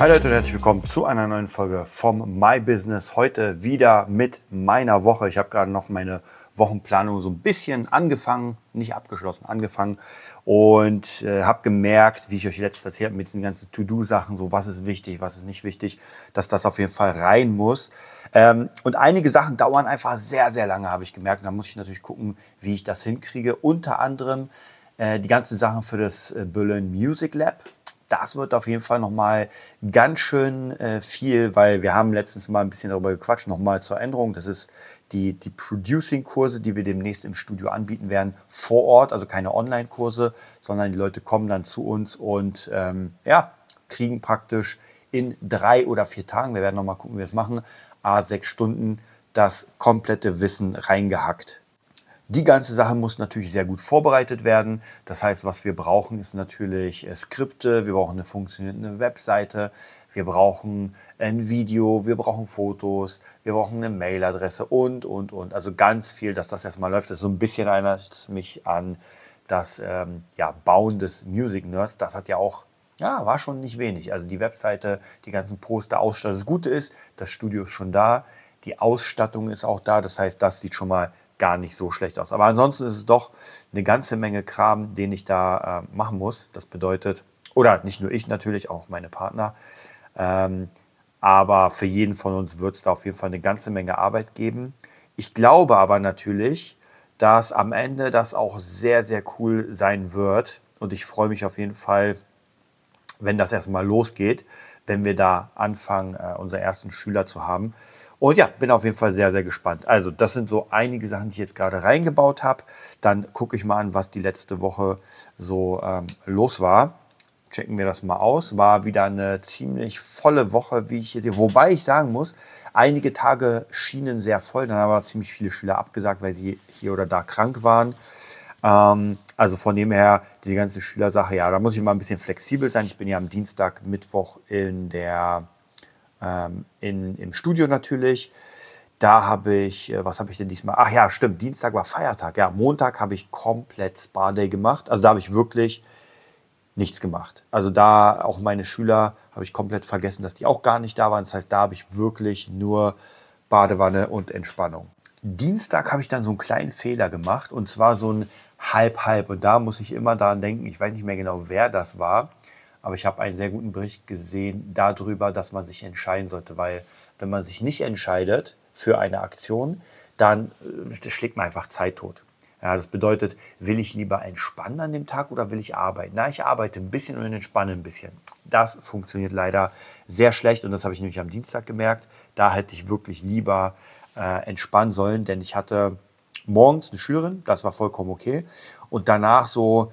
Hi Leute und herzlich willkommen zu einer neuen Folge vom My Business. Heute wieder mit meiner Woche. Ich habe gerade noch meine Wochenplanung so ein bisschen angefangen, nicht abgeschlossen, angefangen und äh, habe gemerkt, wie ich euch letztes habe, mit diesen ganzen To-Do-Sachen, so was ist wichtig, was ist nicht wichtig, dass das auf jeden Fall rein muss. Ähm, und einige Sachen dauern einfach sehr, sehr lange, habe ich gemerkt. da muss ich natürlich gucken, wie ich das hinkriege. Unter anderem äh, die ganzen Sachen für das äh, Berlin Music Lab das wird auf jeden Fall nochmal ganz schön äh, viel, weil wir haben letztens mal ein bisschen darüber gequatscht, nochmal zur Änderung. Das ist die, die Producing-Kurse, die wir demnächst im Studio anbieten werden, vor Ort, also keine Online-Kurse, sondern die Leute kommen dann zu uns und ähm, ja, kriegen praktisch in drei oder vier Tagen, wir werden nochmal gucken, wie wir es machen, a sechs Stunden das komplette Wissen reingehackt. Die ganze Sache muss natürlich sehr gut vorbereitet werden. Das heißt, was wir brauchen, ist natürlich äh, Skripte, wir brauchen eine funktionierende Webseite, wir brauchen ein Video, wir brauchen Fotos, wir brauchen eine Mailadresse und, und, und. Also ganz viel, dass das erstmal läuft. Das ist so ein bisschen erinnert mich an das ähm, ja, Bauen des Music Nerds. Das hat ja auch, ja, war schon nicht wenig. Also die Webseite, die ganzen Poster, Ausstattung. Das Gute ist, das Studio ist schon da, die Ausstattung ist auch da. Das heißt, das sieht schon mal gar nicht so schlecht aus. Aber ansonsten ist es doch eine ganze Menge Kram, den ich da äh, machen muss. Das bedeutet, oder nicht nur ich natürlich, auch meine Partner. Ähm, aber für jeden von uns wird es da auf jeden Fall eine ganze Menge Arbeit geben. Ich glaube aber natürlich, dass am Ende das auch sehr, sehr cool sein wird. Und ich freue mich auf jeden Fall, wenn das erstmal losgeht, wenn wir da anfangen, äh, unsere ersten Schüler zu haben. Und ja, bin auf jeden Fall sehr, sehr gespannt. Also, das sind so einige Sachen, die ich jetzt gerade reingebaut habe. Dann gucke ich mal an, was die letzte Woche so ähm, los war. Checken wir das mal aus. War wieder eine ziemlich volle Woche, wie ich hier sehe. Wobei ich sagen muss, einige Tage schienen sehr voll. Dann haben aber ziemlich viele Schüler abgesagt, weil sie hier oder da krank waren. Ähm, also von dem her, diese ganze Schülersache, ja, da muss ich mal ein bisschen flexibel sein. Ich bin ja am Dienstag, Mittwoch in der ähm, in, im Studio natürlich. Da habe ich, äh, was habe ich denn diesmal? Ach ja, stimmt, Dienstag war Feiertag. Ja, Montag habe ich komplett Spa Day gemacht. Also da habe ich wirklich nichts gemacht. Also da auch meine Schüler habe ich komplett vergessen, dass die auch gar nicht da waren. Das heißt, da habe ich wirklich nur Badewanne und Entspannung. Dienstag habe ich dann so einen kleinen Fehler gemacht und zwar so ein Halb-Halb. Und da muss ich immer daran denken, ich weiß nicht mehr genau, wer das war. Aber ich habe einen sehr guten Bericht gesehen darüber, dass man sich entscheiden sollte, weil wenn man sich nicht entscheidet für eine Aktion, dann äh, schlägt man einfach Zeit tot. Ja, das bedeutet, will ich lieber entspannen an dem Tag oder will ich arbeiten? Na, ich arbeite ein bisschen und entspanne ein bisschen. Das funktioniert leider sehr schlecht und das habe ich nämlich am Dienstag gemerkt. Da hätte ich wirklich lieber äh, entspannen sollen, denn ich hatte morgens eine Schülerin, das war vollkommen okay. Und danach so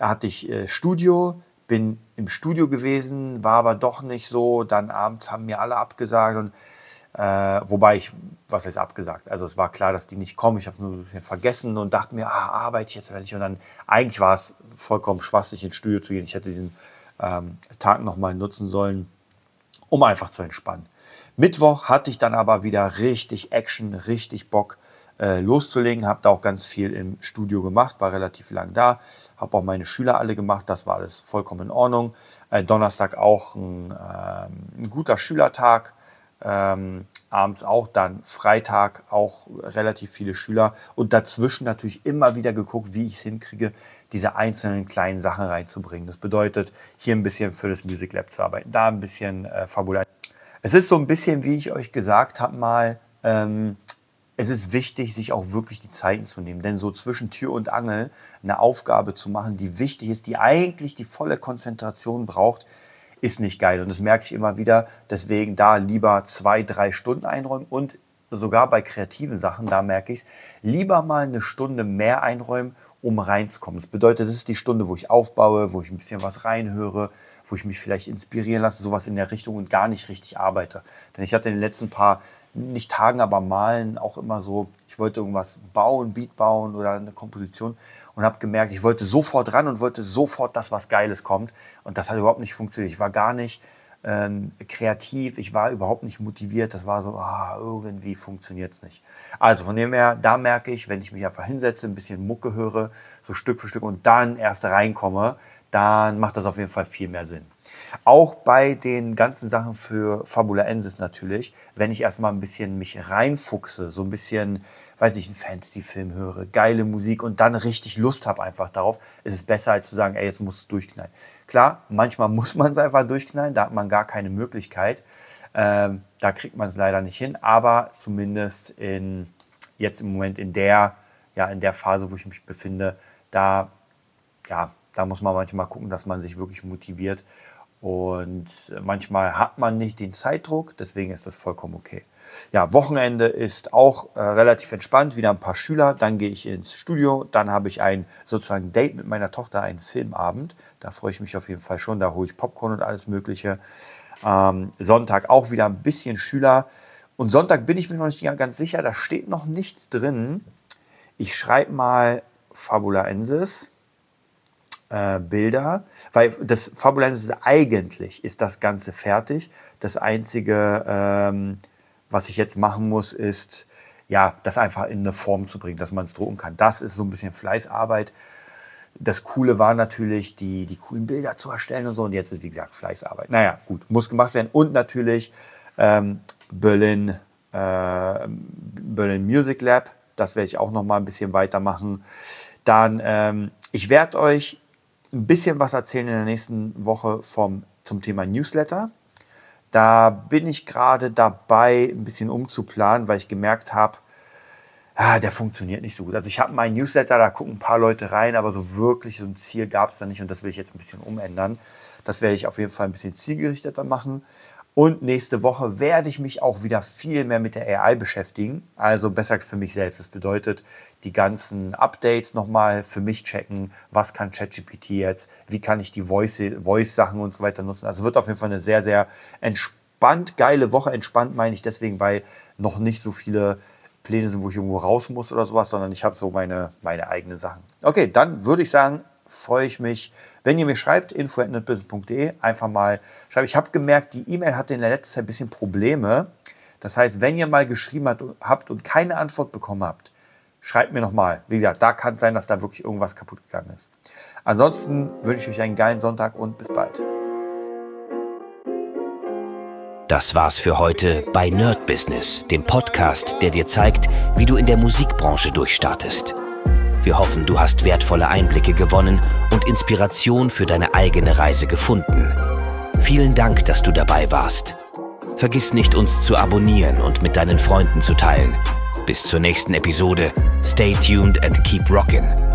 hatte ich äh, Studio, bin im Studio gewesen, war aber doch nicht so. Dann abends haben mir alle abgesagt und äh, wobei ich, was heißt abgesagt? Also es war klar, dass die nicht kommen. Ich habe es nur ein bisschen vergessen und dachte mir, ah, arbeite ich jetzt oder nicht? Und dann eigentlich war es vollkommen schwachsig ins Studio zu gehen. Ich hätte diesen ähm, Tag nochmal nutzen sollen, um einfach zu entspannen. Mittwoch hatte ich dann aber wieder richtig Action, richtig Bock äh, loszulegen. Habe da auch ganz viel im Studio gemacht, war relativ lang da habe auch meine Schüler alle gemacht, das war alles vollkommen in Ordnung. Äh, Donnerstag auch ein, äh, ein guter Schülertag, ähm, abends auch, dann Freitag auch relativ viele Schüler und dazwischen natürlich immer wieder geguckt, wie ich es hinkriege, diese einzelnen kleinen Sachen reinzubringen. Das bedeutet, hier ein bisschen für das Music Lab zu arbeiten, da ein bisschen äh, Fabular. Es ist so ein bisschen, wie ich euch gesagt habe mal, ähm, es ist wichtig, sich auch wirklich die Zeiten zu nehmen. Denn so zwischen Tür und Angel eine Aufgabe zu machen, die wichtig ist, die eigentlich die volle Konzentration braucht, ist nicht geil. Und das merke ich immer wieder. Deswegen da lieber zwei, drei Stunden einräumen und sogar bei kreativen Sachen, da merke ich es, lieber mal eine Stunde mehr einräumen, um reinzukommen. Das bedeutet, das ist die Stunde, wo ich aufbaue, wo ich ein bisschen was reinhöre, wo ich mich vielleicht inspirieren lasse, sowas in der Richtung und gar nicht richtig arbeite. Denn ich hatte in den letzten paar nicht Tagen, aber Malen auch immer so, ich wollte irgendwas bauen, Beat bauen oder eine Komposition und habe gemerkt, ich wollte sofort ran und wollte sofort, dass was Geiles kommt. Und das hat überhaupt nicht funktioniert. Ich war gar nicht ähm, kreativ, ich war überhaupt nicht motiviert. Das war so, ah, irgendwie funktioniert es nicht. Also von dem her, da merke ich, wenn ich mich einfach hinsetze, ein bisschen Mucke höre, so Stück für Stück und dann erst reinkomme, dann macht das auf jeden Fall viel mehr Sinn. Auch bei den ganzen Sachen für Fabula Ensis natürlich, wenn ich erstmal ein bisschen mich reinfuchse, so ein bisschen, weiß ich, einen Fantasy-Film höre, geile Musik und dann richtig Lust habe einfach darauf, ist es besser als zu sagen, ey, jetzt muss es durchknallen. Klar, manchmal muss man es einfach durchknallen, da hat man gar keine Möglichkeit. Ähm, da kriegt man es leider nicht hin, aber zumindest in, jetzt im Moment in der, ja, in der Phase, wo ich mich befinde, da, ja, da muss man manchmal gucken, dass man sich wirklich motiviert und manchmal hat man nicht den Zeitdruck, deswegen ist das vollkommen okay. Ja, Wochenende ist auch äh, relativ entspannt, wieder ein paar Schüler, dann gehe ich ins Studio, dann habe ich ein sozusagen Date mit meiner Tochter, einen Filmabend. Da freue ich mich auf jeden Fall schon, da hole ich Popcorn und alles Mögliche. Ähm, Sonntag auch wieder ein bisschen Schüler. Und Sonntag bin ich mir noch nicht ganz sicher, da steht noch nichts drin. Ich schreibe mal Fabulaensis äh, Bilder, weil das Fabulensis ist eigentlich ist das Ganze fertig. Das Einzige, ähm, was ich jetzt machen muss, ist, ja, das einfach in eine Form zu bringen, dass man es drucken kann. Das ist so ein bisschen Fleißarbeit. Das Coole war natürlich, die, die coolen Bilder zu erstellen und so. Und jetzt ist, wie gesagt, Fleißarbeit. Naja, gut, muss gemacht werden. Und natürlich ähm, Berlin, äh, Berlin Music Lab. Das werde ich auch noch mal ein bisschen weitermachen. Dann, ähm, ich werde euch ein bisschen was erzählen in der nächsten Woche vom, zum Thema Newsletter. Da bin ich gerade dabei, ein bisschen umzuplanen, weil ich gemerkt habe, ah, der funktioniert nicht so gut. Also ich habe meinen Newsletter, da gucken ein paar Leute rein, aber so wirklich so ein Ziel gab es da nicht und das will ich jetzt ein bisschen umändern. Das werde ich auf jeden Fall ein bisschen zielgerichteter machen. Und nächste Woche werde ich mich auch wieder viel mehr mit der AI beschäftigen. Also besser für mich selbst. Das bedeutet, die ganzen Updates nochmal für mich checken. Was kann ChatGPT jetzt? Wie kann ich die Voice-Sachen Voice und so weiter nutzen? Also wird auf jeden Fall eine sehr, sehr entspannt, geile Woche. Entspannt meine ich deswegen, weil noch nicht so viele Pläne sind, wo ich irgendwo raus muss oder sowas, sondern ich habe so meine, meine eigenen Sachen. Okay, dann würde ich sagen, freue ich mich, wenn ihr mir schreibt, info.netbusiness.de, einfach mal schreiben. Ich habe gemerkt, die E-Mail hatte in der letzten Zeit ein bisschen Probleme. Das heißt, wenn ihr mal geschrieben habt und keine Antwort bekommen habt, schreibt mir nochmal. Wie gesagt, da kann es sein, dass da wirklich irgendwas kaputt gegangen ist. Ansonsten wünsche ich euch einen geilen Sonntag und bis bald. Das war's für heute bei Nerd Business, dem Podcast, der dir zeigt, wie du in der Musikbranche durchstartest. Wir hoffen, du hast wertvolle Einblicke gewonnen und Inspiration für deine eigene Reise gefunden. Vielen Dank, dass du dabei warst. Vergiss nicht, uns zu abonnieren und mit deinen Freunden zu teilen. Bis zur nächsten Episode. Stay tuned and keep rockin'.